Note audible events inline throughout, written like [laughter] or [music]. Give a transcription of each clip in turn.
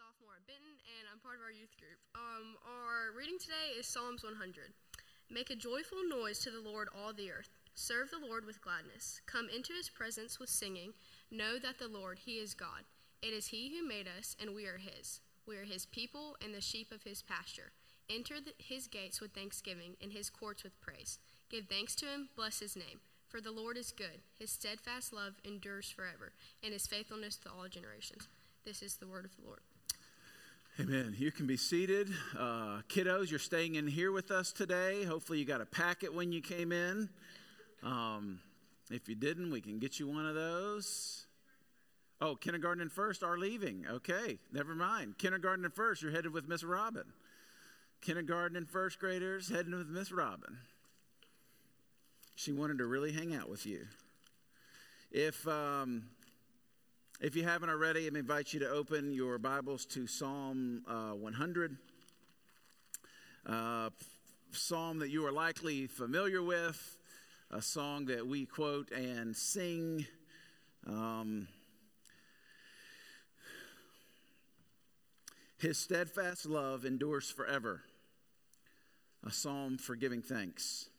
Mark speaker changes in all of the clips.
Speaker 1: sophomore at Benton, and I'm part of our youth group. Um, our reading today is Psalms 100. Make a joyful noise to the Lord, all the earth. Serve the Lord with gladness. Come into his presence with singing. Know that the Lord, he is God. It is he who made us, and we are his. We are his people and the sheep of his pasture. Enter the, his gates with thanksgiving and his courts with praise. Give thanks to him, bless his name. For the Lord is good. His steadfast love endures forever, and his faithfulness to all generations. This is the word of the Lord.
Speaker 2: Amen. You can be seated. Uh, kiddos, you're staying in here with us today. Hopefully, you got a packet when you came in. Um, if you didn't, we can get you one of those. Oh, kindergarten and first are leaving. Okay, never mind. Kindergarten and first, you're headed with Miss Robin. Kindergarten and first graders heading with Miss Robin. She wanted to really hang out with you. If um, if you haven't already, I invite you to open your Bibles to Psalm uh, 100. Uh, psalm that you are likely familiar with, a song that we quote and sing. Um, His steadfast love endures forever. A psalm for giving thanks.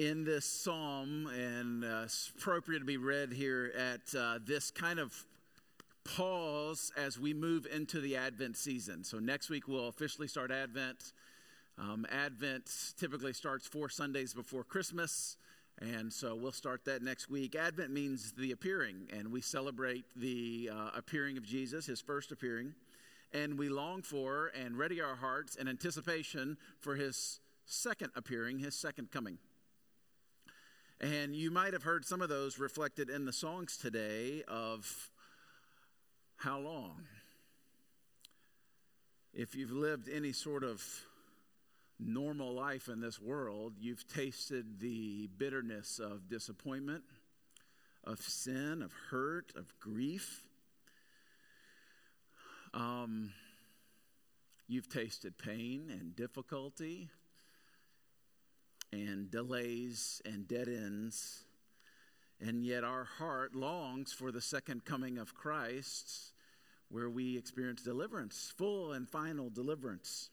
Speaker 2: In this psalm, and uh, it's appropriate to be read here at uh, this kind of pause as we move into the Advent season. So, next week we'll officially start Advent. Um, Advent typically starts four Sundays before Christmas, and so we'll start that next week. Advent means the appearing, and we celebrate the uh, appearing of Jesus, his first appearing, and we long for and ready our hearts in anticipation for his second appearing, his second coming. And you might have heard some of those reflected in the songs today of how long? If you've lived any sort of normal life in this world, you've tasted the bitterness of disappointment, of sin, of hurt, of grief. Um, you've tasted pain and difficulty and delays and dead ends. And yet our heart longs for the second coming of Christ, where we experience deliverance, full and final deliverance.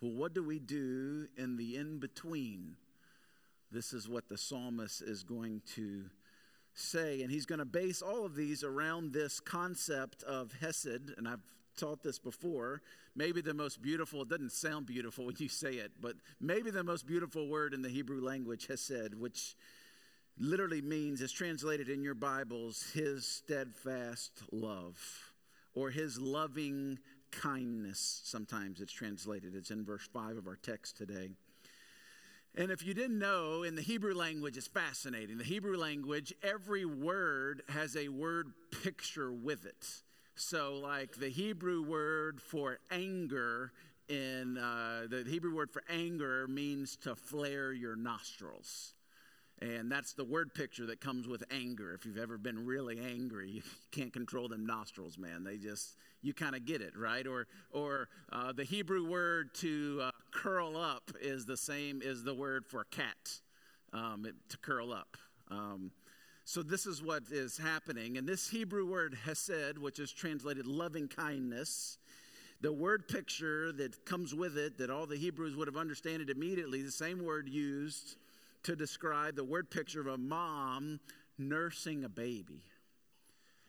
Speaker 2: Well, what do we do in the in between? This is what the psalmist is going to say. And he's going to base all of these around this concept of Hesed. And I've taught this before. Maybe the most beautiful, it doesn't sound beautiful when you say it, but maybe the most beautiful word in the Hebrew language, hesed, which literally means, is translated in your Bibles, his steadfast love or his loving kindness. Sometimes it's translated. It's in verse 5 of our text today. And if you didn't know, in the Hebrew language, it's fascinating. The Hebrew language, every word has a word picture with it. So, like the Hebrew word for anger in uh, the Hebrew word for anger means to flare your nostrils. And that's the word picture that comes with anger. If you've ever been really angry, you can't control them nostrils, man. They just, you kind of get it, right? Or, or uh, the Hebrew word to uh, curl up is the same as the word for cat, um, it, to curl up. Um, so, this is what is happening. And this Hebrew word hesed, which is translated loving kindness, the word picture that comes with it, that all the Hebrews would have understood immediately, the same word used to describe the word picture of a mom nursing a baby.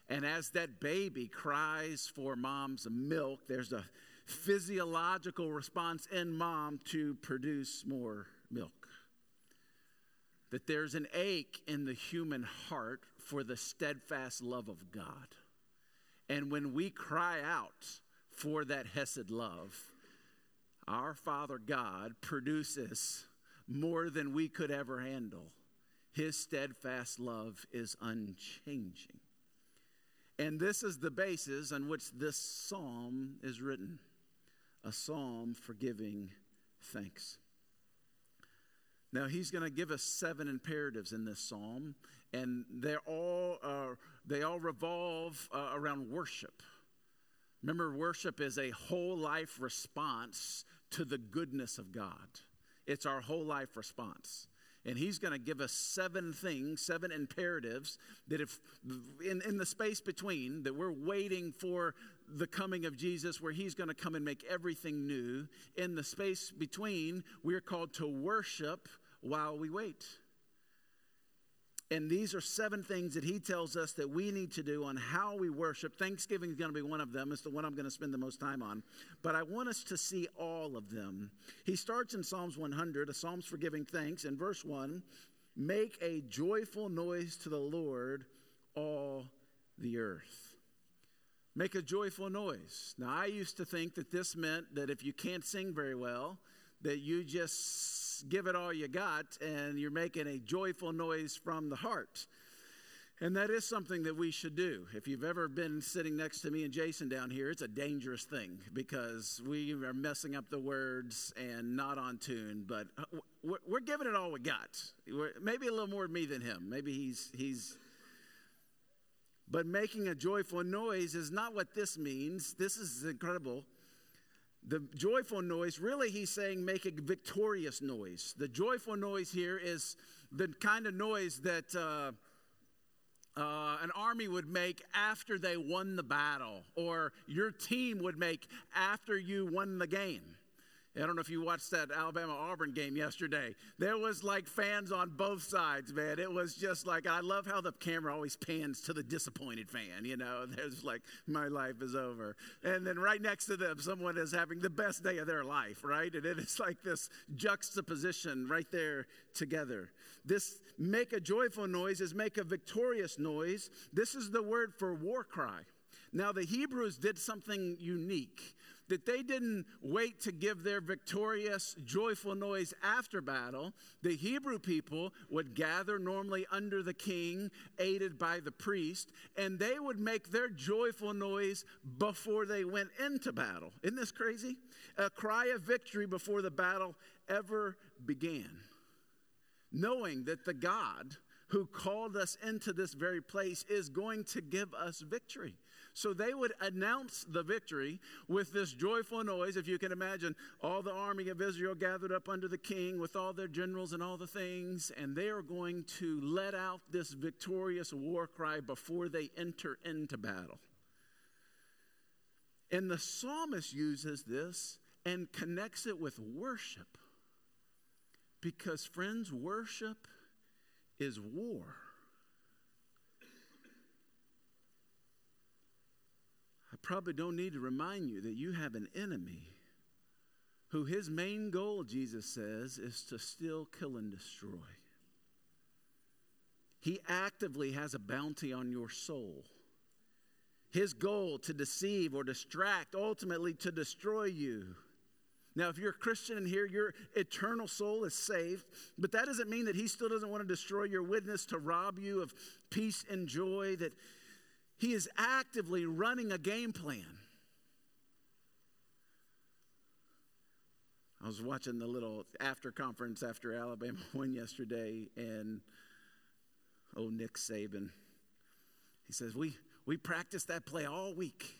Speaker 2: And as that baby cries for mom's milk, there's a physiological response in mom to produce more milk that there's an ache in the human heart for the steadfast love of God. And when we cry out for that Hesed love, our Father God produces more than we could ever handle. His steadfast love is unchanging. And this is the basis on which this psalm is written a psalm for giving thanks. Now, he's going to give us seven imperatives in this psalm, and they're all, uh, they all revolve uh, around worship. Remember, worship is a whole life response to the goodness of God. It's our whole life response. And he's going to give us seven things, seven imperatives that if in, in the space between that we're waiting for the coming of Jesus where he's going to come and make everything new. In the space between, we're called to worship while we wait. And these are seven things that he tells us that we need to do on how we worship. Thanksgiving is going to be one of them. It's the one I'm going to spend the most time on. But I want us to see all of them. He starts in Psalms 100, a Psalms for giving thanks. In verse 1, make a joyful noise to the Lord, all the earth. Make a joyful noise. Now, I used to think that this meant that if you can't sing very well, that you just give it all you got and you're making a joyful noise from the heart. And that is something that we should do. If you've ever been sitting next to me and Jason down here, it's a dangerous thing because we are messing up the words and not on tune. But uh, we're, giving it all we got. Maybe a little more me than him. Maybe he's he's. But making a joyful noise is not what this means. This is incredible. The joyful noise, really, he's saying make a victorious noise. The joyful noise here is the kind of noise that uh, uh, an army would make after they won the battle, or your team would make after you won the game. I don't know if you watched that Alabama Auburn game yesterday. There was like fans on both sides, man. It was just like, I love how the camera always pans to the disappointed fan, you know. [laughs] There's like, my life is over. And then right next to them, someone is having the best day of their life, right? And it is like this juxtaposition right there together. This make a joyful noise is make a victorious noise. This is the word for war cry. Now, the Hebrews did something unique that they didn't wait to give their victorious, joyful noise after battle. The Hebrew people would gather normally under the king, aided by the priest, and they would make their joyful noise before they went into battle. Isn't this crazy? A cry of victory before the battle ever began. Knowing that the God who called us into this very place is going to give us victory. So they would announce the victory with this joyful noise. If you can imagine, all the army of Israel gathered up under the king with all their generals and all the things, and they are going to let out this victorious war cry before they enter into battle. And the psalmist uses this and connects it with worship. Because, friends, worship is war. Probably don't need to remind you that you have an enemy who his main goal, Jesus says, is to steal, kill, and destroy. He actively has a bounty on your soul. His goal to deceive or distract, ultimately to destroy you. Now, if you're a Christian in here, your eternal soul is saved, but that doesn't mean that he still doesn't want to destroy your witness to rob you of peace and joy, that he is actively running a game plan. I was watching the little after conference after Alabama [laughs] won yesterday, and oh, Nick Saban, he says, We, we practiced that play all week.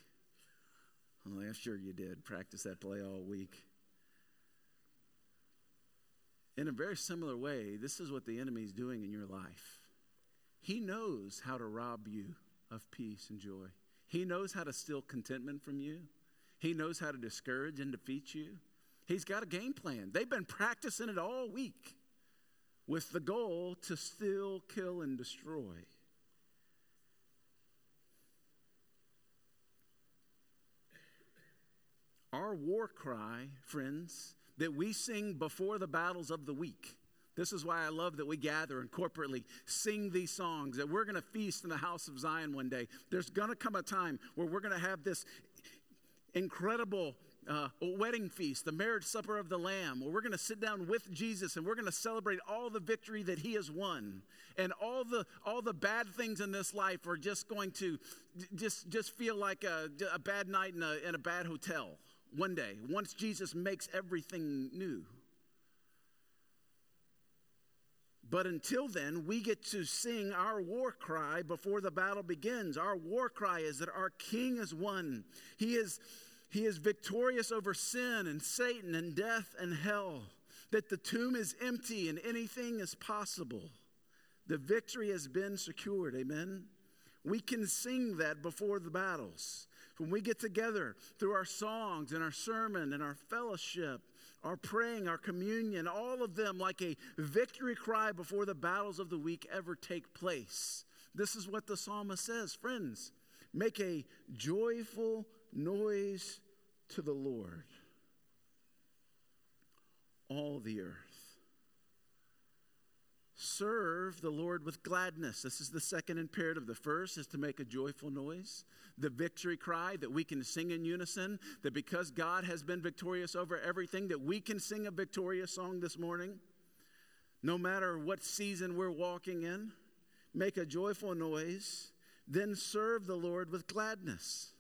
Speaker 2: I'm like, sure you did practice that play all week. In a very similar way, this is what the enemy is doing in your life. He knows how to rob you of peace and joy. He knows how to steal contentment from you, He knows how to discourage and defeat you. He's got a game plan. They've been practicing it all week with the goal to steal, kill, and destroy. Our war cry, friends, that we sing before the battles of the week this is why I love that we gather and corporately sing these songs, that we're going to feast in the house of Zion one day. There's going to come a time where we're going to have this incredible uh, wedding feast, the marriage supper of the Lamb, where we're going to sit down with Jesus and we're going to celebrate all the victory that He has won, and all the all the bad things in this life are just going to just just feel like a, a bad night in a, in a bad hotel one day. Once Jesus makes everything new. But until then, we get to sing our war cry before the battle begins. Our war cry is that our King is won. He is, he is victorious over sin and Satan and death and hell. that the tomb is empty and anything is possible. The victory has been secured. Amen. We can sing that before the battles. When we get together through our songs and our sermon and our fellowship, our praying, our communion, all of them like a victory cry before the battles of the week ever take place. This is what the psalmist says Friends, make a joyful noise to the Lord, all the earth. Serve the Lord with gladness. This is the second imperative. The first is to make a joyful noise. The victory cry that we can sing in unison, that because God has been victorious over everything, that we can sing a victorious song this morning, no matter what season we're walking in. Make a joyful noise, then serve the Lord with gladness.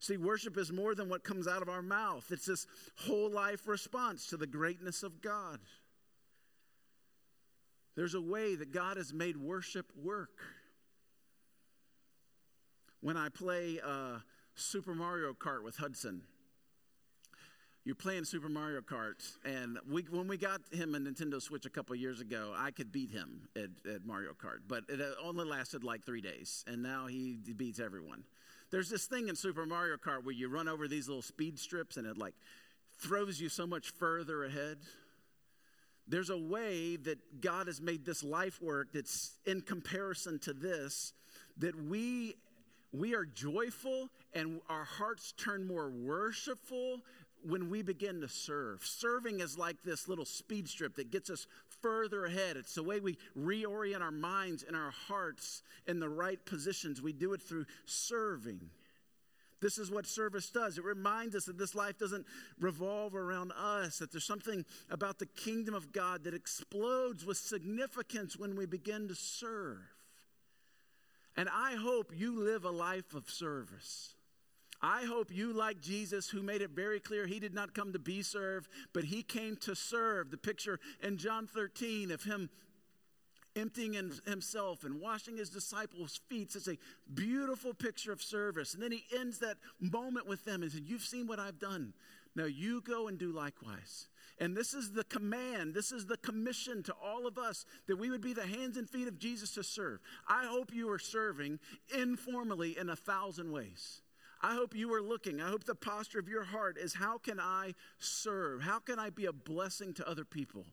Speaker 2: See, worship is more than what comes out of our mouth, it's this whole life response to the greatness of God. There's a way that God has made worship work. When I play uh, Super Mario Kart with Hudson, you're playing Super Mario Kart, and we, when we got him a Nintendo Switch a couple years ago, I could beat him at, at Mario Kart, but it only lasted like three days, and now he beats everyone. There's this thing in Super Mario Kart where you run over these little speed strips, and it like throws you so much further ahead. There's a way that God has made this life work that's in comparison to this, that we we are joyful and our hearts turn more worshipful when we begin to serve. Serving is like this little speed strip that gets us further ahead. It's the way we reorient our minds and our hearts in the right positions. We do it through serving. This is what service does. It reminds us that this life doesn't revolve around us, that there's something about the kingdom of God that explodes with significance when we begin to serve. And I hope you live a life of service. I hope you, like Jesus, who made it very clear he did not come to be served, but he came to serve. The picture in John 13 of him emptying himself and washing his disciples' feet. It's a beautiful picture of service. And then he ends that moment with them and said, You've seen what I've done. Now you go and do likewise. And this is the command, this is the commission to all of us that we would be the hands and feet of Jesus to serve. I hope you are serving informally in a thousand ways. I hope you are looking. I hope the posture of your heart is how can I serve? How can I be a blessing to other people?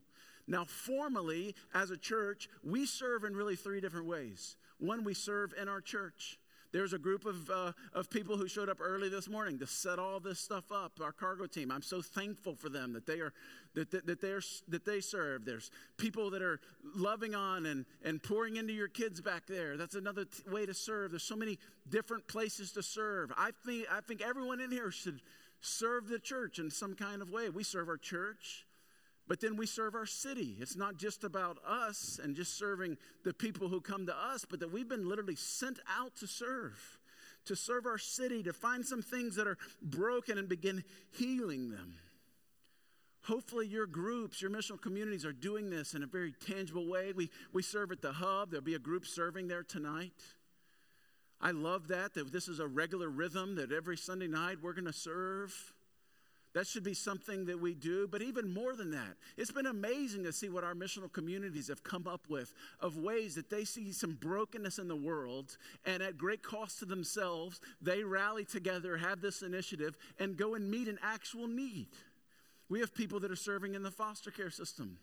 Speaker 2: Now, formally, as a church, we serve in really three different ways. One, we serve in our church. There's a group of, uh, of people who showed up early this morning to set all this stuff up. Our cargo team. I'm so thankful for them that they are that, that, that they're that they serve. There's people that are loving on and, and pouring into your kids back there. That's another t- way to serve. There's so many different places to serve. I think I think everyone in here should serve the church in some kind of way. We serve our church. But then we serve our city. It's not just about us and just serving the people who come to us, but that we've been literally sent out to serve, to serve our city, to find some things that are broken and begin healing them. Hopefully, your groups, your missional communities are doing this in a very tangible way. We, we serve at the hub, there'll be a group serving there tonight. I love that, that this is a regular rhythm, that every Sunday night we're going to serve. That should be something that we do. But even more than that, it's been amazing to see what our missional communities have come up with of ways that they see some brokenness in the world, and at great cost to themselves, they rally together, have this initiative, and go and meet an actual need. We have people that are serving in the foster care system.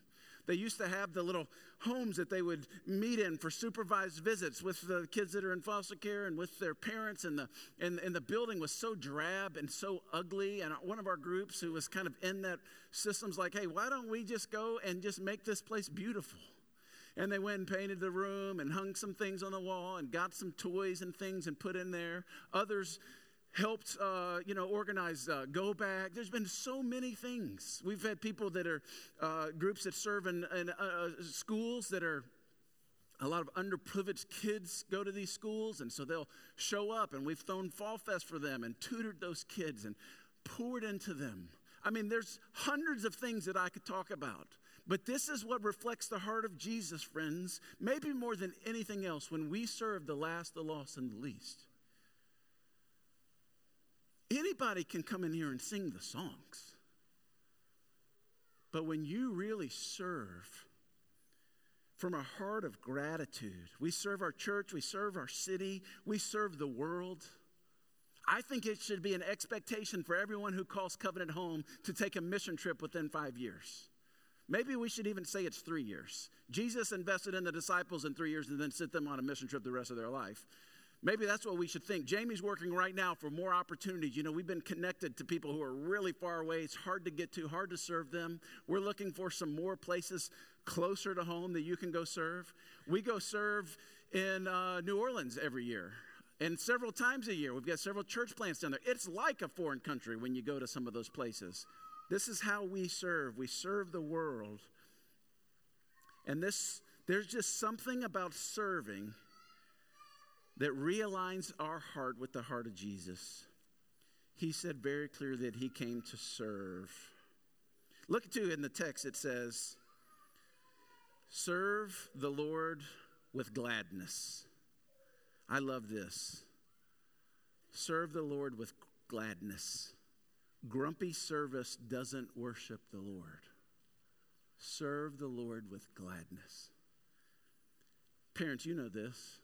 Speaker 2: They used to have the little homes that they would meet in for supervised visits with the kids that are in foster care and with their parents. And the, and, and the building was so drab and so ugly. And one of our groups who was kind of in that system's like, hey, why don't we just go and just make this place beautiful? And they went and painted the room and hung some things on the wall and got some toys and things and put in there. Others helped, uh, you know, organize uh, Go Back. There's been so many things. We've had people that are uh, groups that serve in, in uh, uh, schools that are a lot of underprivileged kids go to these schools, and so they'll show up, and we've thrown Fall Fest for them and tutored those kids and poured into them. I mean, there's hundreds of things that I could talk about. But this is what reflects the heart of Jesus, friends, maybe more than anything else, when we serve the last, the lost, and the least. Anybody can come in here and sing the songs. But when you really serve from a heart of gratitude, we serve our church, we serve our city, we serve the world. I think it should be an expectation for everyone who calls Covenant home to take a mission trip within five years. Maybe we should even say it's three years. Jesus invested in the disciples in three years and then sent them on a mission trip the rest of their life. Maybe that's what we should think. Jamie's working right now for more opportunities. You know, we've been connected to people who are really far away. It's hard to get to, hard to serve them. We're looking for some more places closer to home that you can go serve. We go serve in uh, New Orleans every year. And several times a year, we've got several church plants down there. It's like a foreign country when you go to some of those places. This is how we serve. We serve the world. And this, there's just something about serving that realigns our heart with the heart of Jesus. He said very clear that he came to serve. Look to in the text, it says, Serve the Lord with gladness. I love this. Serve the Lord with gladness. Grumpy service doesn't worship the Lord. Serve the Lord with gladness. Parents, you know this.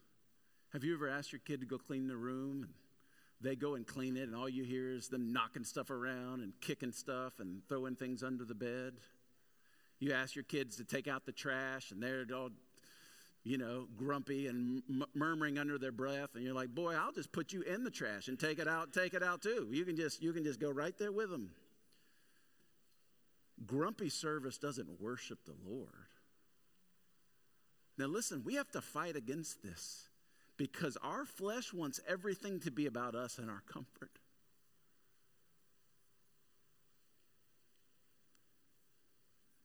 Speaker 2: Have you ever asked your kid to go clean the room? And they go and clean it, and all you hear is them knocking stuff around and kicking stuff and throwing things under the bed. You ask your kids to take out the trash, and they're all, you know, grumpy and m- murmuring under their breath, and you're like, "Boy, I'll just put you in the trash and take it out, take it out too. You can just, you can just go right there with them." Grumpy service doesn't worship the Lord. Now, listen, we have to fight against this because our flesh wants everything to be about us and our comfort.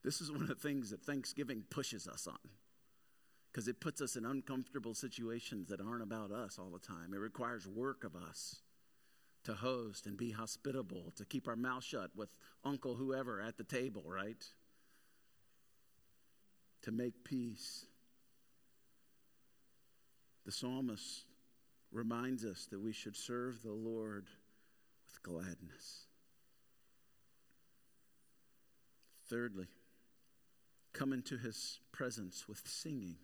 Speaker 2: This is one of the things that Thanksgiving pushes us on because it puts us in uncomfortable situations that aren't about us all the time. It requires work of us to host and be hospitable, to keep our mouth shut with Uncle whoever at the table, right? To make peace. The psalmist reminds us that we should serve the Lord with gladness. Thirdly, come into his presence with singing.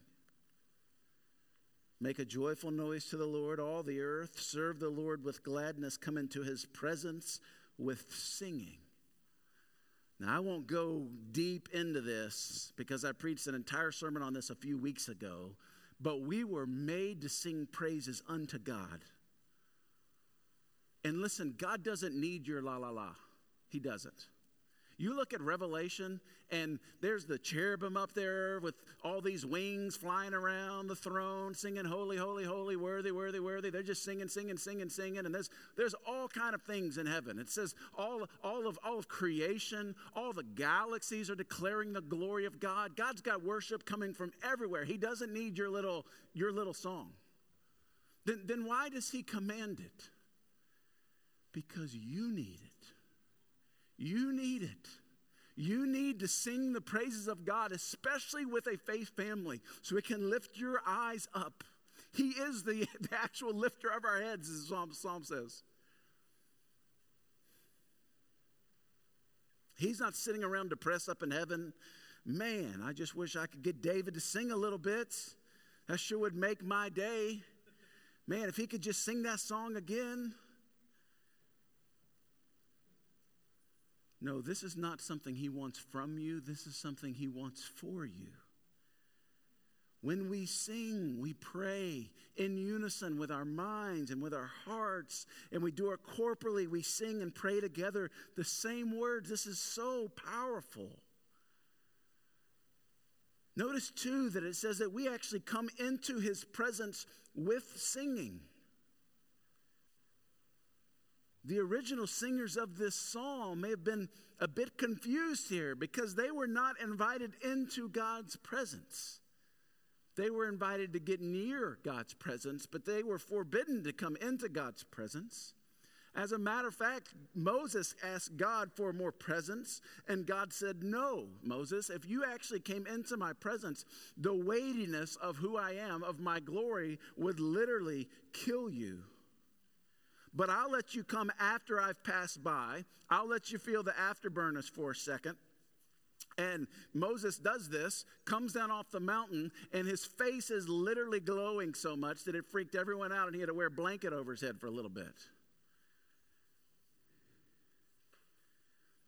Speaker 2: Make a joyful noise to the Lord, all the earth. Serve the Lord with gladness. Come into his presence with singing. Now, I won't go deep into this because I preached an entire sermon on this a few weeks ago but we were made to sing praises unto God. And listen, God doesn't need your la la la. He doesn't. You look at Revelation, and there's the cherubim up there with all these wings flying around the throne, singing "Holy, holy, holy, worthy, worthy, worthy." They're just singing, singing, singing, singing, and there's there's all kind of things in heaven. It says all all of all of creation, all the galaxies are declaring the glory of God. God's got worship coming from everywhere. He doesn't need your little your little song. Then then why does He command it? Because you need it. You need it. You need to sing the praises of God, especially with a faith family, so it can lift your eyes up. He is the, [laughs] the actual lifter of our heads, as Psalm, Psalm says. He's not sitting around depressed up in heaven. Man, I just wish I could get David to sing a little bit. That sure would make my day. Man, if he could just sing that song again. No, this is not something He wants from you, this is something He wants for you. When we sing, we pray in unison with our minds and with our hearts, and we do it corporally. We sing and pray together the same words. This is so powerful. Notice too that it says that we actually come into his presence with singing. The original singers of this psalm may have been a bit confused here because they were not invited into God's presence. They were invited to get near God's presence, but they were forbidden to come into God's presence. As a matter of fact, Moses asked God for more presence, and God said, No, Moses, if you actually came into my presence, the weightiness of who I am, of my glory, would literally kill you. But I'll let you come after I've passed by. I'll let you feel the afterburners for a second. And Moses does this, comes down off the mountain, and his face is literally glowing so much that it freaked everyone out, and he had to wear a blanket over his head for a little bit.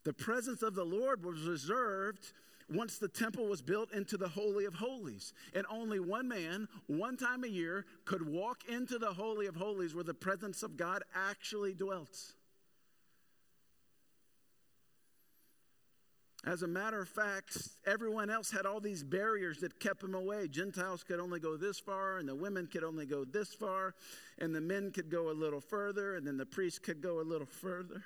Speaker 2: The presence of the Lord was reserved once the temple was built into the Holy of Holies. And only one man, one time a year, could walk into the Holy of Holies where the presence of God actually dwelt. As a matter of fact, everyone else had all these barriers that kept them away. Gentiles could only go this far, and the women could only go this far, and the men could go a little further, and then the priests could go a little further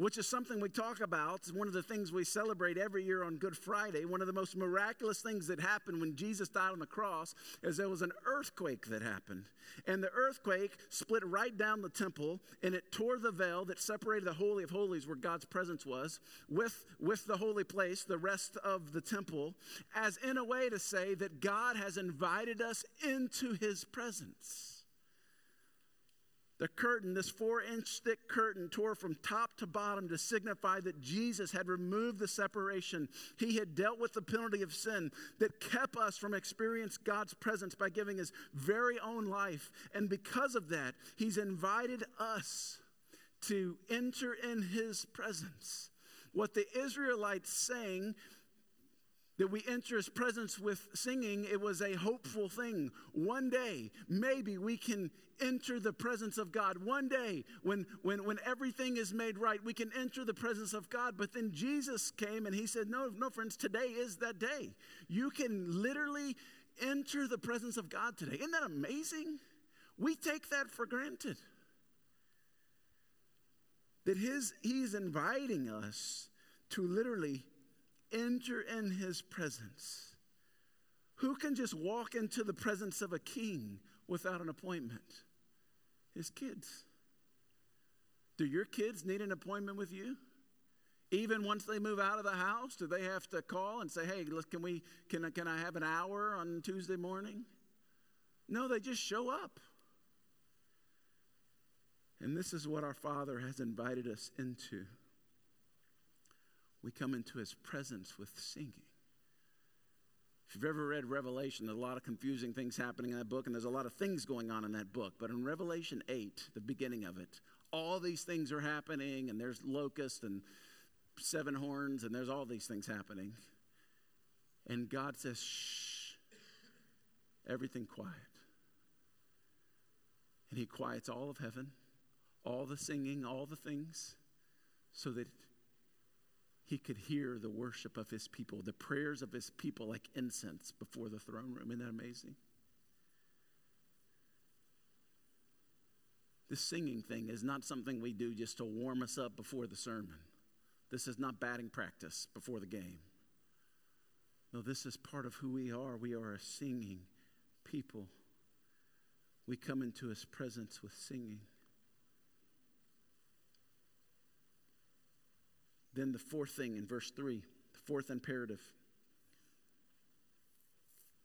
Speaker 2: which is something we talk about. One of the things we celebrate every year on Good Friday. One of the most miraculous things that happened when Jesus died on the cross is there was an earthquake that happened. And the earthquake split right down the temple and it tore the veil that separated the Holy of Holies where God's presence was with, with the holy place, the rest of the temple, as in a way to say that God has invited us into his presence. The curtain, this four inch thick curtain, tore from top to bottom to signify that Jesus had removed the separation. He had dealt with the penalty of sin that kept us from experiencing God's presence by giving his very own life. And because of that, he's invited us to enter in his presence. What the Israelites sang that we enter his presence with singing, it was a hopeful thing. One day, maybe we can enter the presence of God. One day, when, when, when everything is made right, we can enter the presence of God. But then Jesus came and he said, No, no, friends, today is that day. You can literally enter the presence of God today. Isn't that amazing? We take that for granted. That his, he's inviting us to literally enter in his presence. Who can just walk into the presence of a king without an appointment? His kids. Do your kids need an appointment with you? Even once they move out of the house, do they have to call and say, "Hey, can we can can I have an hour on Tuesday morning?" No, they just show up. And this is what our Father has invited us into we come into his presence with singing. If you've ever read Revelation, there's a lot of confusing things happening in that book, and there's a lot of things going on in that book. But in Revelation 8, the beginning of it, all these things are happening, and there's locusts and seven horns, and there's all these things happening. And God says, shh, everything quiet. And He quiets all of heaven, all the singing, all the things, so that he could hear the worship of his people, the prayers of his people like incense before the throne room. Isn't that amazing? This singing thing is not something we do just to warm us up before the sermon. This is not batting practice before the game. No, this is part of who we are. We are a singing people. We come into his presence with singing. Then the fourth thing in verse 3, the fourth imperative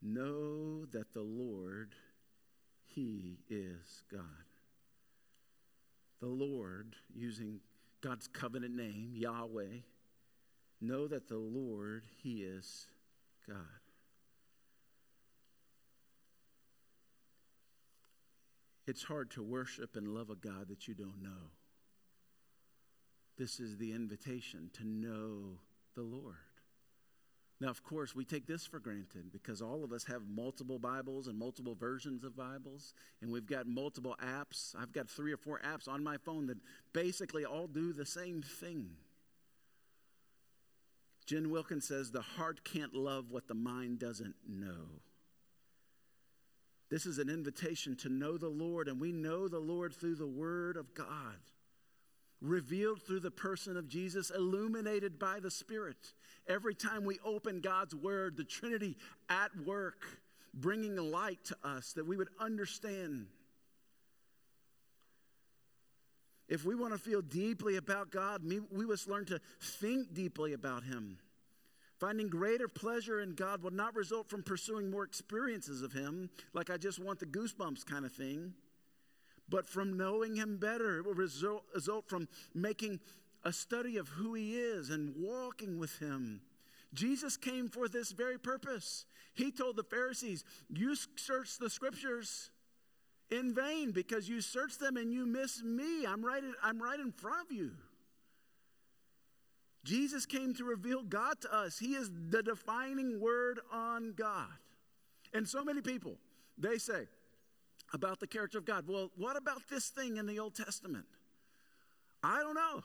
Speaker 2: know that the Lord, He is God. The Lord, using God's covenant name, Yahweh, know that the Lord, He is God. It's hard to worship and love a God that you don't know. This is the invitation to know the Lord. Now, of course, we take this for granted because all of us have multiple Bibles and multiple versions of Bibles, and we've got multiple apps. I've got three or four apps on my phone that basically all do the same thing. Jen Wilkins says, The heart can't love what the mind doesn't know. This is an invitation to know the Lord, and we know the Lord through the Word of God revealed through the person of Jesus, illuminated by the Spirit. Every time we open God's Word, the Trinity at work, bringing light to us that we would understand. If we want to feel deeply about God, we must learn to think deeply about Him. Finding greater pleasure in God will not result from pursuing more experiences of Him, like I just want the goosebumps kind of thing but from knowing Him better. It will result, result from making a study of who He is and walking with Him. Jesus came for this very purpose. He told the Pharisees, You search the scriptures in vain because you search them and you miss me. I'm right, I'm right in front of you. Jesus came to reveal God to us. He is the defining word on God. And so many people, they say about the character of God, well, what about this thing in the Old Testament? I don't know.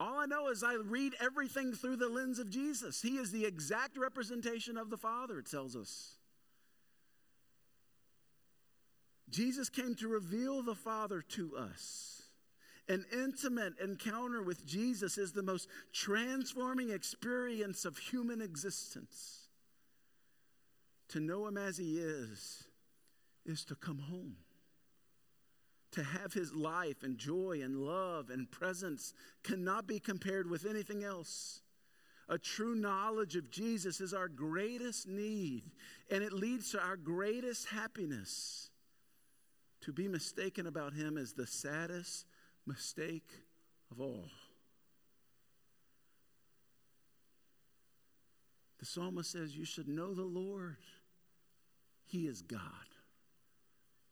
Speaker 2: All I know is I read everything through the lens of Jesus. He is the exact representation of the Father, it tells us. Jesus came to reveal the Father to us. An intimate encounter with Jesus is the most transforming experience of human existence. To know Him as He is, is to come home. To have His life and joy and love and presence cannot be compared with anything else. A true knowledge of Jesus is our greatest need, and it leads to our greatest happiness. To be mistaken about him is the saddest mistake of all. The psalmist says, You should know the Lord. He is God.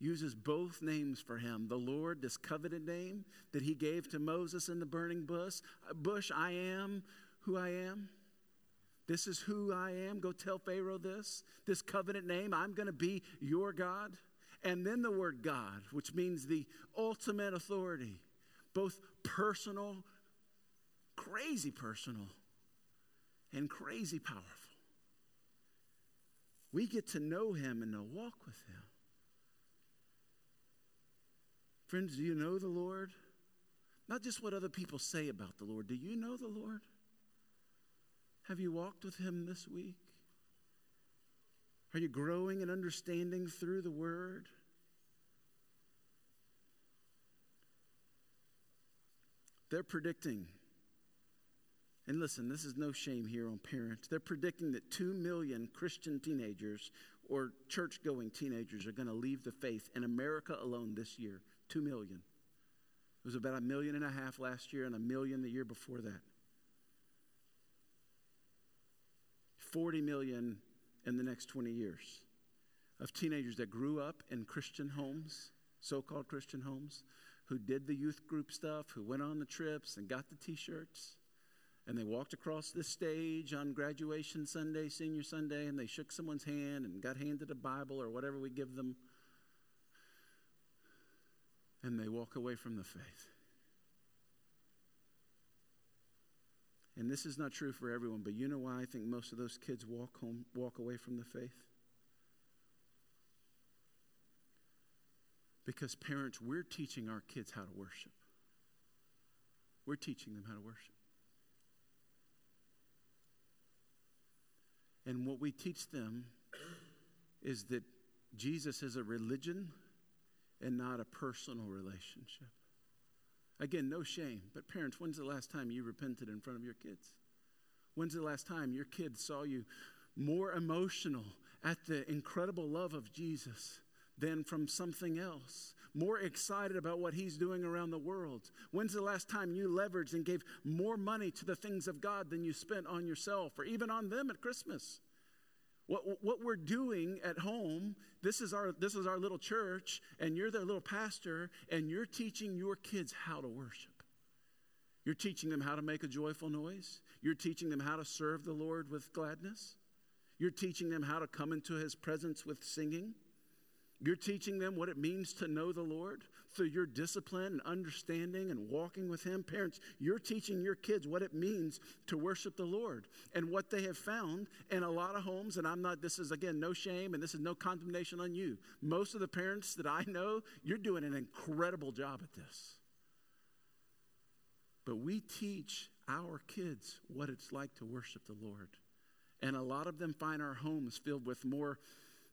Speaker 2: Uses both names for him. The Lord, this coveted name that he gave to Moses in the burning bush, uh, bush I am who I am. This is who I am. Go tell Pharaoh this. This covenant name, I'm going to be your God. And then the word God, which means the ultimate authority, both personal, crazy personal, and crazy powerful. We get to know him and to walk with him. Friends, do you know the Lord? Not just what other people say about the Lord. Do you know the Lord? Have you walked with him this week? Are you growing in understanding through the Word? They're predicting, and listen, this is no shame here on parents. They're predicting that 2 million Christian teenagers or church going teenagers are going to leave the faith in America alone this year. 2 million. It was about a million and a half last year and a million the year before that. 40 million in the next 20 years of teenagers that grew up in Christian homes, so called Christian homes, who did the youth group stuff, who went on the trips and got the t shirts. And they walked across the stage on graduation Sunday, senior Sunday, and they shook someone's hand and got handed a Bible or whatever we give them. And they walk away from the faith. And this is not true for everyone, but you know why I think most of those kids walk home, walk away from the faith? Because parents, we're teaching our kids how to worship. We're teaching them how to worship. And what we teach them is that Jesus is a religion and not a personal relationship. Again, no shame. But parents, when's the last time you repented in front of your kids? When's the last time your kids saw you more emotional at the incredible love of Jesus than from something else? More excited about what he's doing around the world? When's the last time you leveraged and gave more money to the things of God than you spent on yourself or even on them at Christmas? What, what we're doing at home, this is, our, this is our little church, and you're their little pastor, and you're teaching your kids how to worship. You're teaching them how to make a joyful noise. You're teaching them how to serve the Lord with gladness. You're teaching them how to come into his presence with singing. You're teaching them what it means to know the Lord through your discipline and understanding and walking with Him. Parents, you're teaching your kids what it means to worship the Lord. And what they have found in a lot of homes, and I'm not, this is again no shame and this is no condemnation on you. Most of the parents that I know, you're doing an incredible job at this. But we teach our kids what it's like to worship the Lord. And a lot of them find our homes filled with more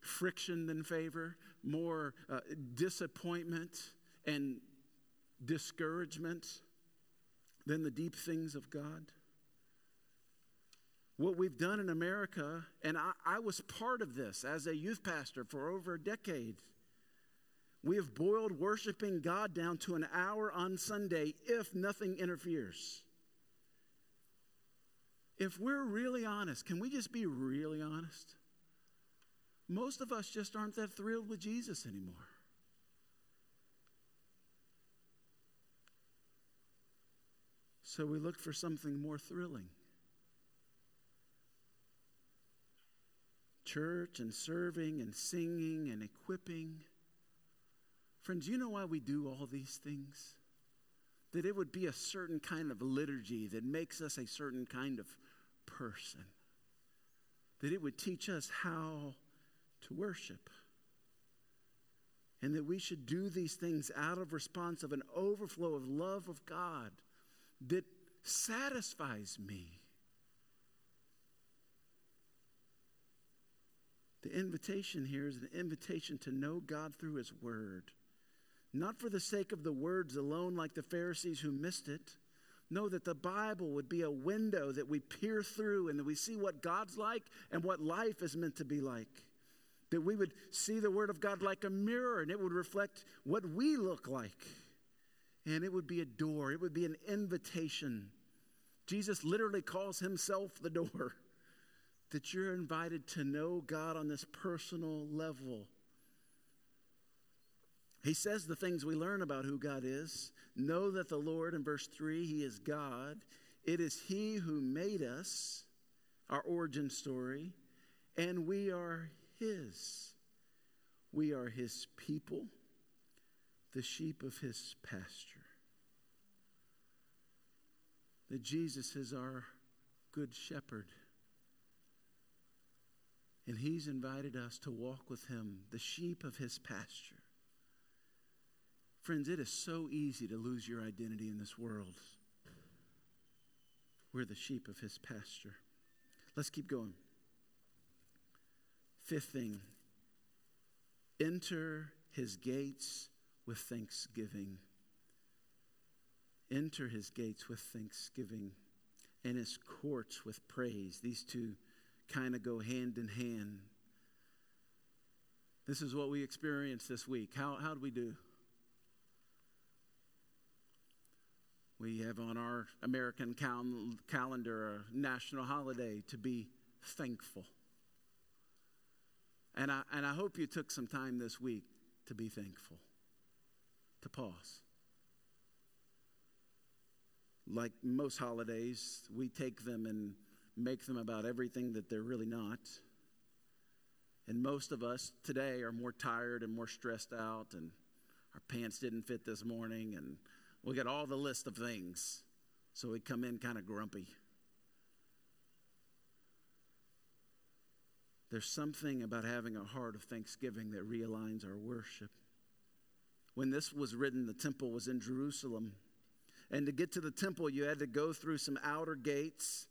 Speaker 2: friction than favor, more uh, disappointment and discouragement than the deep things of God. What we've done in America, and I, I was part of this as a youth pastor for over a decade. We have boiled worshiping God down to an hour on Sunday if nothing interferes. if we're really honest, can we just be really honest? Most of us just aren't that thrilled with Jesus anymore. So we look for something more thrilling. Church and serving and singing and equipping. Friends, you know why we do all these things? That it would be a certain kind of liturgy that makes us a certain kind of person. That it would teach us how to worship. And that we should do these things out of response of an overflow of love of God that satisfies me. The invitation here is an invitation to know God through His Word. Not for the sake of the words alone, like the Pharisees who missed it. No, that the Bible would be a window that we peer through and that we see what God's like and what life is meant to be like. That we would see the Word of God like a mirror and it would reflect what we look like. And it would be a door, it would be an invitation. Jesus literally calls himself the door. [laughs] That you're invited to know God on this personal level. He says the things we learn about who God is. Know that the Lord, in verse 3, He is God. It is He who made us, our origin story, and we are His. We are His people, the sheep of His pasture. That Jesus is our good shepherd. And He's invited us to walk with Him, the sheep of His pasture. Friends, it is so easy to lose your identity in this world. We're the sheep of his pasture. Let's keep going. Fifth thing enter his gates with thanksgiving. Enter his gates with thanksgiving and his courts with praise. These two kind of go hand in hand. This is what we experienced this week. How, how did we do? We have on our American cal- calendar a national holiday to be thankful. And I, and I hope you took some time this week to be thankful, to pause. Like most holidays, we take them and make them about everything that they're really not. And most of us today are more tired and more stressed out, and our pants didn't fit this morning, and we got all the list of things. So we come in kind of grumpy. There's something about having a heart of thanksgiving that realigns our worship. When this was written, the temple was in Jerusalem. And to get to the temple, you had to go through some outer gates.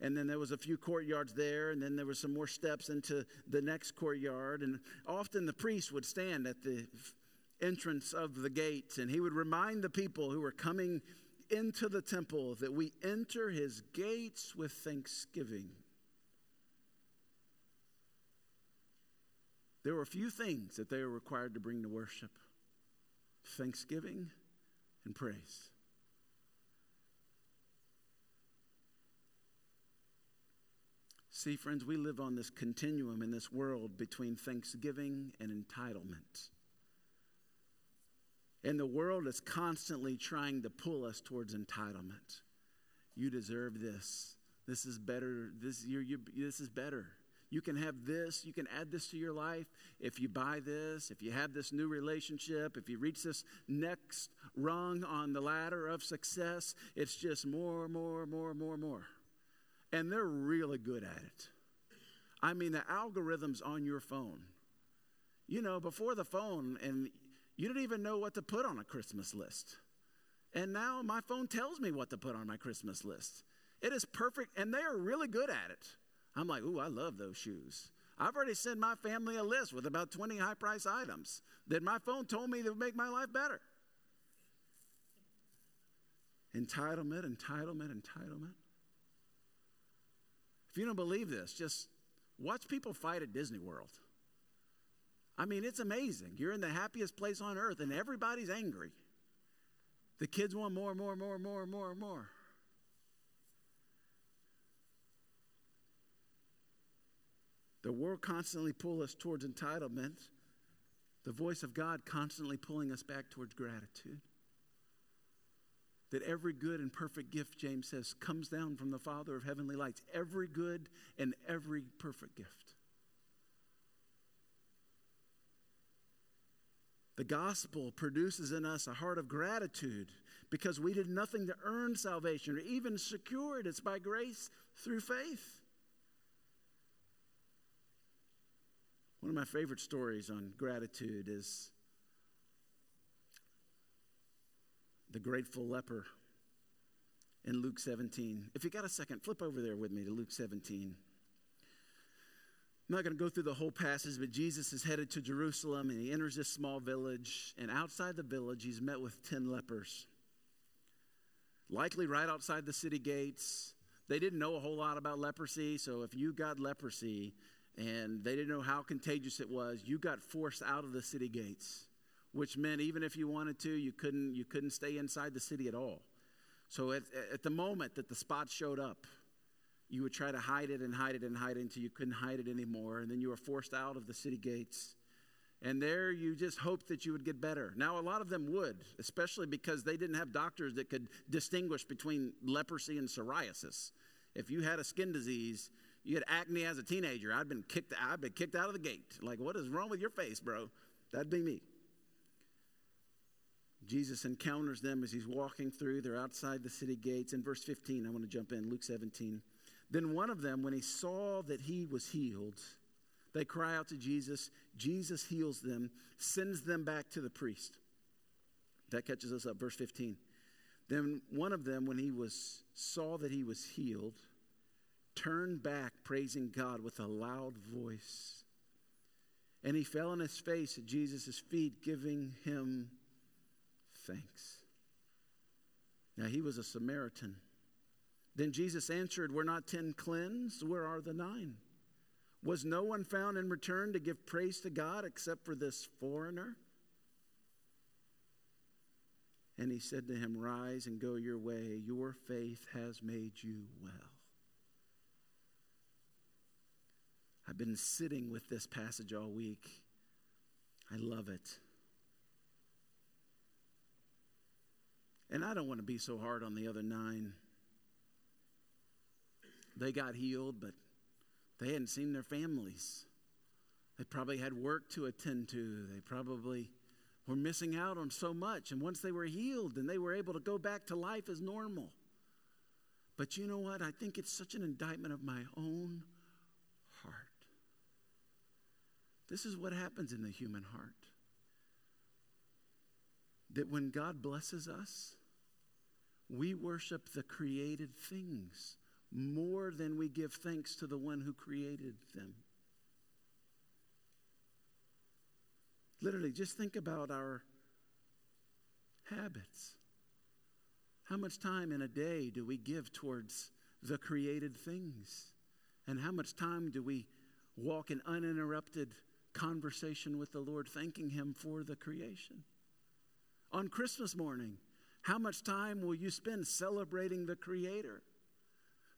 Speaker 2: And then there was a few courtyards there, and then there were some more steps into the next courtyard. And often the priest would stand at the entrance of the gates, and he would remind the people who were coming into the temple that we enter his gates with thanksgiving. There were a few things that they were required to bring to worship thanksgiving and praise. See, friends, we live on this continuum in this world between thanksgiving and entitlement. And the world is constantly trying to pull us towards entitlement. You deserve this. This is better. This, you're, you're, this is better. You can have this. You can add this to your life if you buy this, if you have this new relationship, if you reach this next rung on the ladder of success. It's just more, more, more, more, more. And they're really good at it. I mean, the algorithms on your phone. You know, before the phone, and you didn't even know what to put on a Christmas list. And now my phone tells me what to put on my Christmas list. It is perfect, and they are really good at it. I'm like, ooh, I love those shoes. I've already sent my family a list with about 20 high price items that my phone told me that would make my life better. Entitlement, entitlement, entitlement. If you don't believe this, just watch people fight at Disney World. I mean, it's amazing. You're in the happiest place on earth and everybody's angry. The kids want more, more, more, more, more, more. The world constantly pulls us towards entitlement. The voice of God constantly pulling us back towards gratitude. That every good and perfect gift, James says, comes down from the Father of heavenly lights. Every good and every perfect gift. The gospel produces in us a heart of gratitude because we did nothing to earn salvation or even secure it. It's by grace through faith. One of my favorite stories on gratitude is the grateful leper in Luke 17. If you got a second, flip over there with me to Luke 17. I'm not going to go through the whole passage, but Jesus is headed to Jerusalem and he enters this small village. And outside the village, he's met with 10 lepers. Likely right outside the city gates. They didn't know a whole lot about leprosy, so if you got leprosy and they didn't know how contagious it was, you got forced out of the city gates, which meant even if you wanted to, you couldn't, you couldn't stay inside the city at all. So at, at the moment that the spot showed up, you would try to hide it and hide it and hide it until you couldn't hide it anymore. And then you were forced out of the city gates. And there you just hoped that you would get better. Now, a lot of them would, especially because they didn't have doctors that could distinguish between leprosy and psoriasis. If you had a skin disease, you had acne as a teenager, I'd been kicked, I'd been kicked out of the gate. Like, what is wrong with your face, bro? That'd be me. Jesus encounters them as he's walking through. They're outside the city gates. In verse 15, I want to jump in, Luke 17. Then one of them, when he saw that he was healed, they cry out to Jesus. Jesus heals them, sends them back to the priest. That catches us up. Verse 15. Then one of them, when he was saw that he was healed, turned back, praising God with a loud voice. And he fell on his face at Jesus' feet, giving him thanks. Now he was a Samaritan. Then Jesus answered, Were not ten cleansed? Where are the nine? Was no one found in return to give praise to God except for this foreigner? And he said to him, Rise and go your way. Your faith has made you well. I've been sitting with this passage all week. I love it. And I don't want to be so hard on the other nine. They got healed, but they hadn't seen their families. They probably had work to attend to. They probably were missing out on so much. And once they were healed, and they were able to go back to life as normal. But you know what? I think it's such an indictment of my own heart. This is what happens in the human heart. That when God blesses us, we worship the created things more than we give thanks to the one who created them. Literally, just think about our habits. How much time in a day do we give towards the created things? And how much time do we walk in uninterrupted conversation with the Lord, thanking Him for the creation? On Christmas morning, how much time will you spend celebrating the Creator?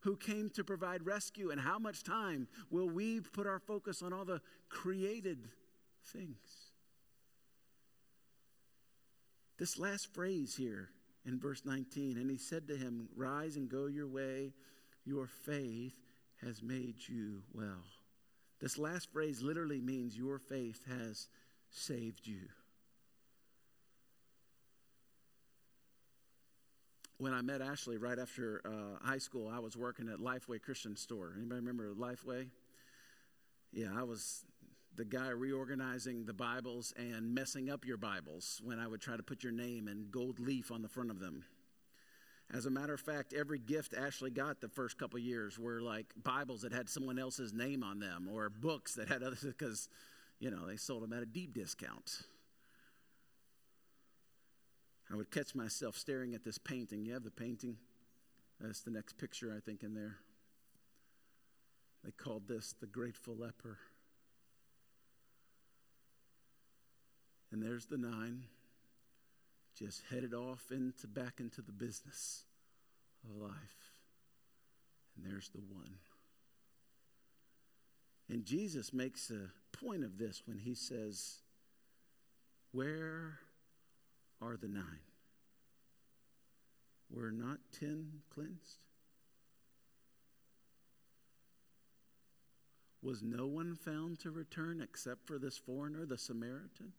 Speaker 2: who came to provide rescue, and how much time will we put our focus on all the created things? This last phrase here in verse 19, and he said to him, Rise and go your way, your faith has made you well. This last phrase literally means your faith has saved you. When I met Ashley right after uh, high school, I was working at Lifeway Christian Store. Anybody remember Lifeway? Yeah, I was the guy reorganizing the Bibles and messing up your Bibles when I would try to put your name and gold leaf on the front of them. As a matter of fact, every gift Ashley got the first couple years were like Bibles that had someone else's name on them or books that had others because, you know, they sold them at a deep discount. I would catch myself staring at this painting. You have the painting? That's the next picture, I think, in there. They called this the Grateful Leper. And there's the nine, just headed off into back into the business of life. And there's the one. And Jesus makes a point of this when he says, Where are the nine? Were not ten cleansed? Was no one found to return except for this foreigner, the Samaritan?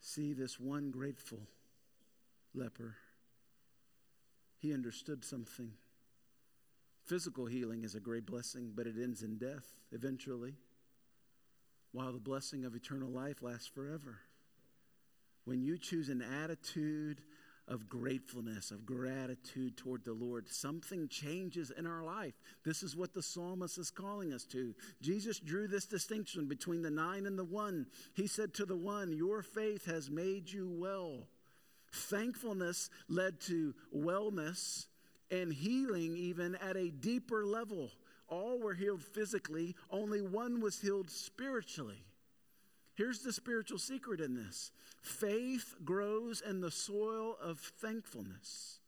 Speaker 2: See, this one grateful leper, he understood something. Physical healing is a great blessing, but it ends in death eventually, while the blessing of eternal life lasts forever. When you choose an attitude of gratefulness, of gratitude toward the Lord. Something changes in our life. This is what the psalmist is calling us to. Jesus drew this distinction between the nine and the one. He said to the one, Your faith has made you well. Thankfulness led to wellness and healing, even at a deeper level. All were healed physically, only one was healed spiritually. Here's the spiritual secret in this faith grows in the soil of thankfulness.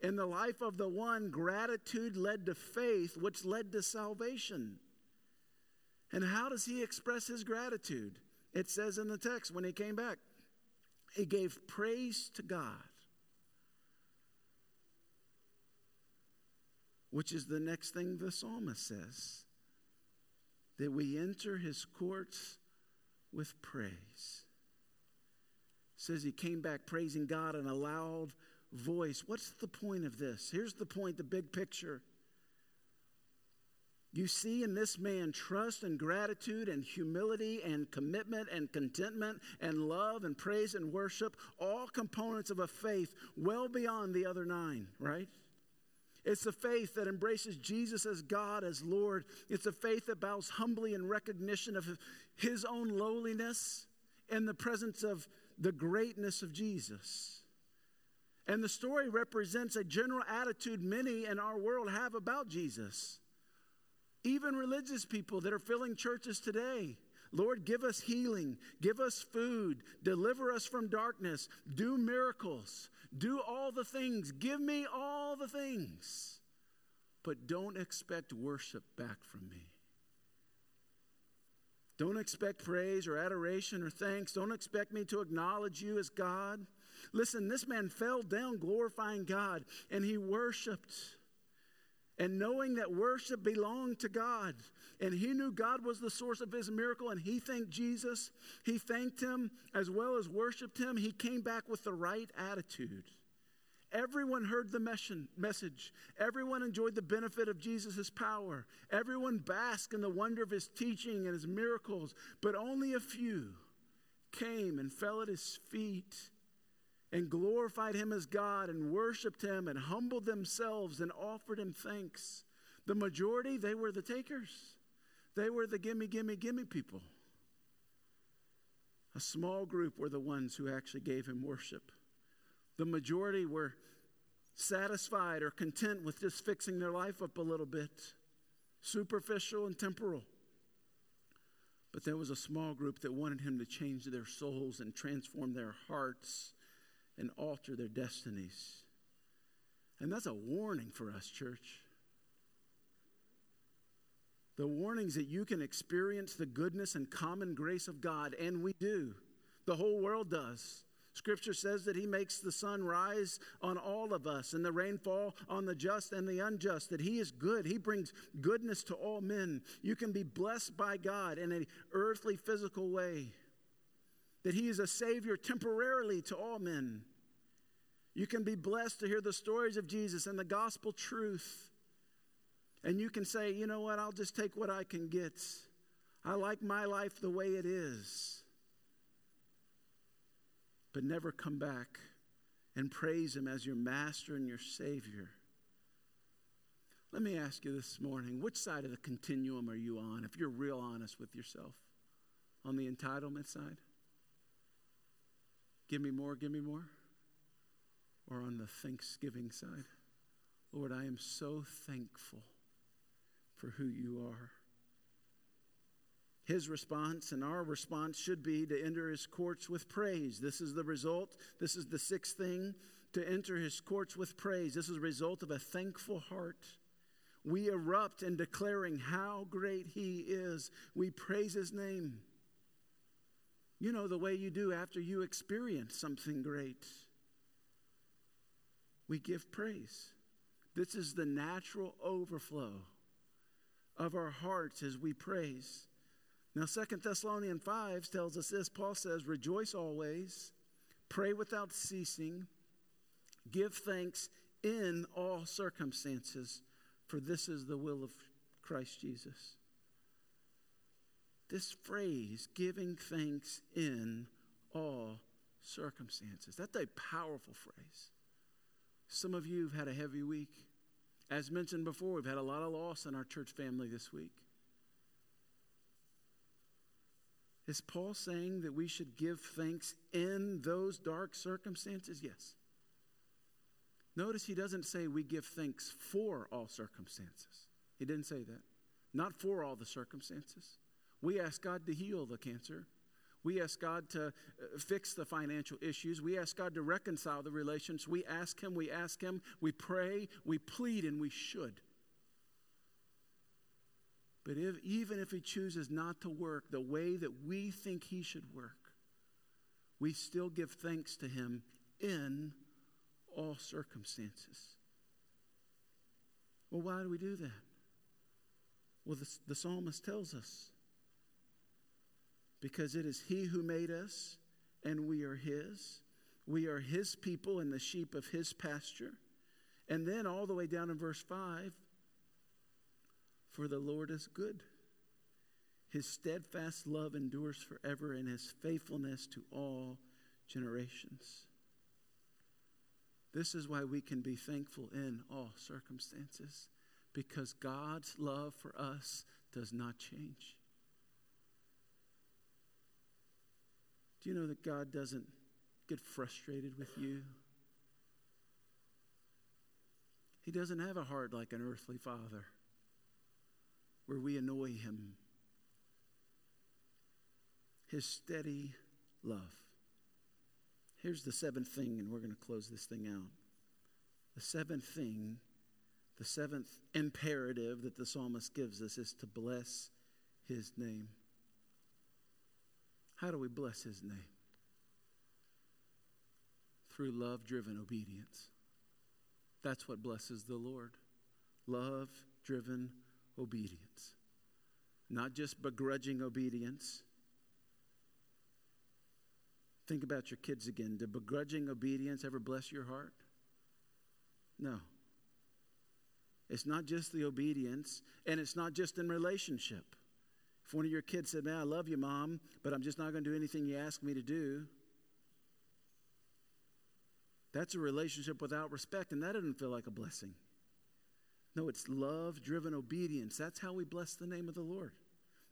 Speaker 2: In the life of the one, gratitude led to faith, which led to salvation. And how does he express his gratitude? It says in the text when he came back, he gave praise to God, which is the next thing the psalmist says that we enter his courts with praise. says he came back praising God in a loud voice. What's the point of this? Here's the point, the big picture. You see in this man trust and gratitude and humility and commitment and contentment and love and praise and worship, all components of a faith well beyond the other nine, right? It's a faith that embraces Jesus as God, as Lord. It's a faith that bows humbly in recognition of his own lowliness in the presence of the greatness of Jesus. And the story represents a general attitude many in our world have about Jesus. Even religious people that are filling churches today. Lord, give us healing, give us food, deliver us from darkness, do miracles, do all the things, give me all the things. But don't expect worship back from me. Don't expect praise or adoration or thanks. Don't expect me to acknowledge you as God. Listen, this man fell down glorifying God and he worshiped. And knowing that worship belonged to God, and he knew God was the source of his miracle, and he thanked Jesus, he thanked him as well as worshiped him, he came back with the right attitude. Everyone heard the message. Everyone enjoyed the benefit of Jesus' power. Everyone basked in the wonder of his teaching and his miracles. But only a few came and fell at his feet and glorified him as God and worshiped him and humbled themselves and offered him thanks. The majority, they were the takers. They were the gimme, gimme, gimme people. A small group were the ones who actually gave him worship. The majority were satisfied or content with just fixing their life up a little bit, superficial and temporal. But there was a small group that wanted him to change their souls and transform their hearts and alter their destinies. And that's a warning for us, church. The warnings that you can experience the goodness and common grace of God, and we do. The whole world does. Scripture says that He makes the sun rise on all of us and the rainfall on the just and the unjust, that He is good. He brings goodness to all men. You can be blessed by God in an earthly, physical way, that He is a Savior temporarily to all men. You can be blessed to hear the stories of Jesus and the gospel truth. And you can say, you know what, I'll just take what I can get. I like my life the way it is but never come back and praise Him as your master and your Savior. Let me ask you this morning which side of the continuum are you on, if you're real honest with yourself? On the entitlement side? Give me more, give me more? Or on the thanksgiving side? Lord, I am so thankful for who you are. His response and our response should be to enter his courts with praise. This is the result. This is the sixth thing to enter his courts with praise. This is a result of a thankful heart. We erupt in declaring how great He is. We praise His name. You know, the way you do after you experience something great. We give praise. This is the natural overflow of our hearts as we praise. Now, Second Thessalonians 5 tells us this. Paul says, Rejoice always, pray without ceasing, give thanks in all circumstances, for this is the will of Christ Jesus. This phrase, giving thanks in all circumstances, that's a powerful phrase. Some of you have had a heavy week. As mentioned before, we've had a lot of loss in our church family this week. Is Paul saying that we should give thanks in those dark circumstances? Yes. Notice he doesn't say we give thanks for all circumstances. He didn't say that. Not for all the circumstances. We ask God to heal the cancer. We ask God to uh, fix the financial issues. We ask God to reconcile the relations. We ask Him, we ask Him, we pray, we plead, and we should. But if, even if He chooses not to work the way that we think He should work, we still give thanks to Him in all circumstances. Well, why do we do that? Well, the, the psalmist tells us because it is He who made us, and we are His. We are His people and the sheep of His pasture. And then all the way down in verse 5 For the Lord is good. His steadfast love endures forever, and His faithfulness to all generations. This is why we can be thankful in all circumstances, because God's love for us does not change. Do you know that God doesn't get frustrated with you? He doesn't have a heart like an earthly father where we annoy him. His steady love. Here's the seventh thing, and we're going to close this thing out. The seventh thing, the seventh imperative that the psalmist gives us is to bless his name. How do we bless his name? Through love driven obedience. That's what blesses the Lord. Love driven obedience. Not just begrudging obedience. Think about your kids again. Did begrudging obedience ever bless your heart? No. It's not just the obedience, and it's not just in relationship. If one of your kids said, Man, I love you, mom, but I'm just not going to do anything you ask me to do, that's a relationship without respect, and that doesn't feel like a blessing. No, it's love driven obedience. That's how we bless the name of the Lord.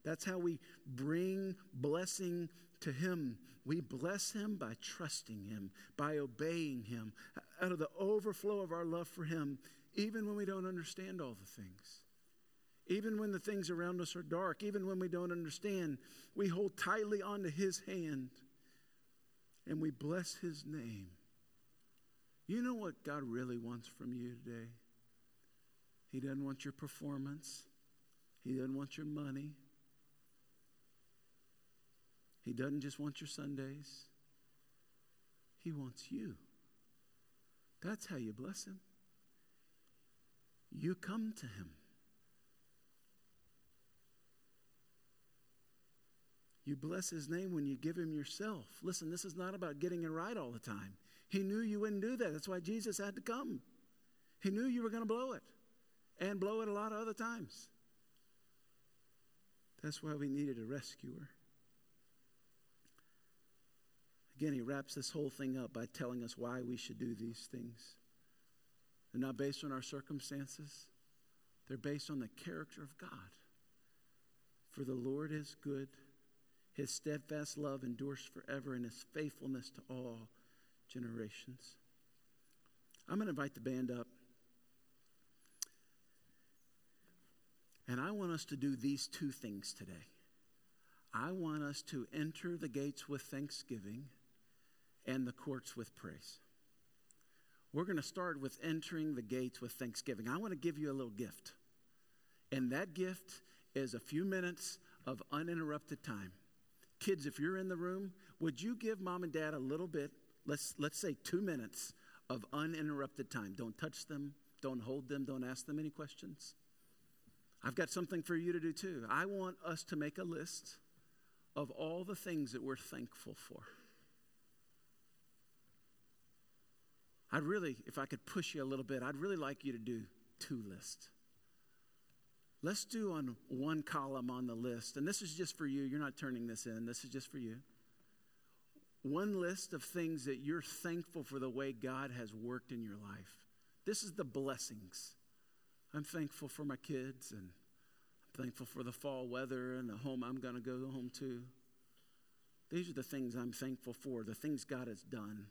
Speaker 2: That's how we bring blessing to Him. We bless Him by trusting Him, by obeying Him, out of the overflow of our love for Him, even when we don't understand all the things. Even when the things around us are dark, even when we don't understand, we hold tightly onto His hand and we bless His name. You know what God really wants from you today? He doesn't want your performance, He doesn't want your money, He doesn't just want your Sundays, He wants you. That's how you bless Him. You come to Him. You bless his name when you give him yourself. Listen, this is not about getting it right all the time. He knew you wouldn't do that. That's why Jesus had to come. He knew you were going to blow it and blow it a lot of other times. That's why we needed a rescuer. Again, he wraps this whole thing up by telling us why we should do these things. They're not based on our circumstances, they're based on the character of God. For the Lord is good his steadfast love endures forever, and his faithfulness to all generations. I'm going to invite the band up. And I want us to do these two things today. I want us to enter the gates with thanksgiving and the courts with praise. We're going to start with entering the gates with thanksgiving. I want to give you a little gift. And that gift is a few minutes of uninterrupted time. Kids, if you're in the room, would you give mom and dad a little bit, let's, let's say two minutes of uninterrupted time? Don't touch them, don't hold them, don't ask them any questions. I've got something for you to do too. I want us to make a list of all the things that we're thankful for. I'd really, if I could push you a little bit, I'd really like you to do two lists. Let's do on one column on the list, and this is just for you. You're not turning this in, this is just for you. One list of things that you're thankful for the way God has worked in your life. This is the blessings. I'm thankful for my kids, and I'm thankful for the fall weather and the home I'm going to go home to. These are the things I'm thankful for, the things God has done.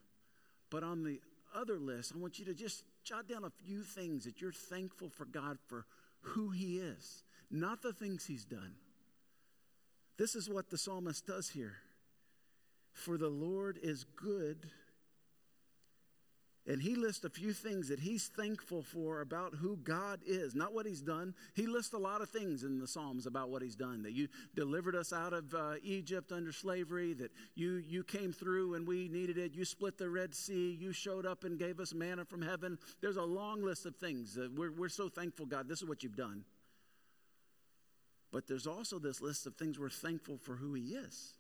Speaker 2: But on the other list, I want you to just jot down a few things that you're thankful for God for who He is, not the things He's done. This is what the psalmist does here. For the Lord is good. And he lists a few things that he's thankful for about who God is, not what he's done. He lists a lot of things in the Psalms about what he's done that you delivered us out of uh, Egypt under slavery, that you, you came through when we needed it, you split the Red Sea, you showed up and gave us manna from heaven. There's a long list of things that we're, we're so thankful, God, this is what you've done. But there's also this list of things we're thankful for who he is.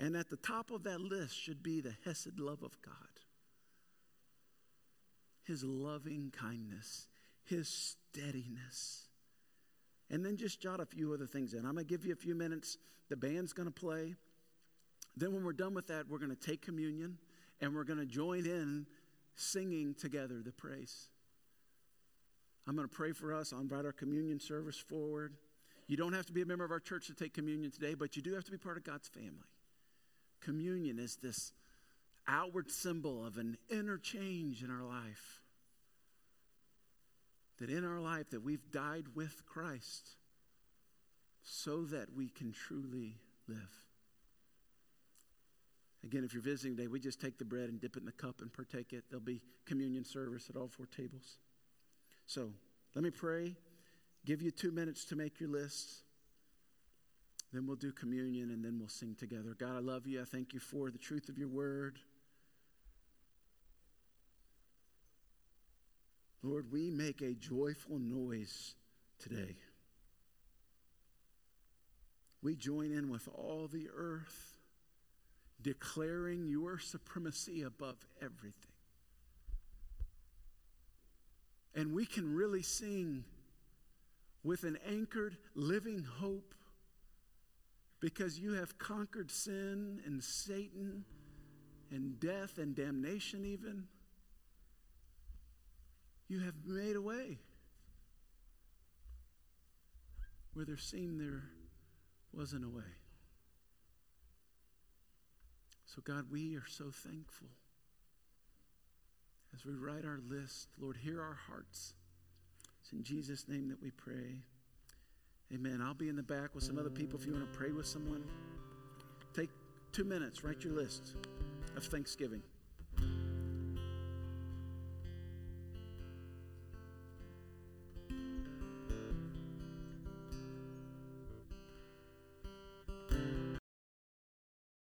Speaker 2: And at the top of that list should be the Hesed love of God His loving kindness, His steadiness. And then just jot a few other things in. I'm going to give you a few minutes. The band's going to play. Then, when we're done with that, we're going to take communion and we're going to join in singing together the praise. I'm going to pray for us. I'll invite our communion service forward. You don't have to be a member of our church to take communion today, but you do have to be part of God's family. Communion is this outward symbol of an inner change in our life. That in our life that we've died with Christ so that we can truly live. Again, if you're visiting today, we just take the bread and dip it in the cup and partake it. There'll be communion service at all four tables. So let me pray, give you two minutes to make your lists. Then we'll do communion and then we'll sing together. God, I love you. I thank you for the truth of your word. Lord, we make a joyful noise today. We join in with all the earth, declaring your supremacy above everything. And we can really sing with an anchored, living hope because you have conquered sin and Satan and death and damnation, even. You have made a way where there seemed there wasn't a way. So, God, we are so thankful. As we write our list, Lord, hear our hearts. It's in Jesus' name that we pray. Amen. I'll be in the back with some other people if you want to pray with someone. Take two minutes, write your list of thanksgiving.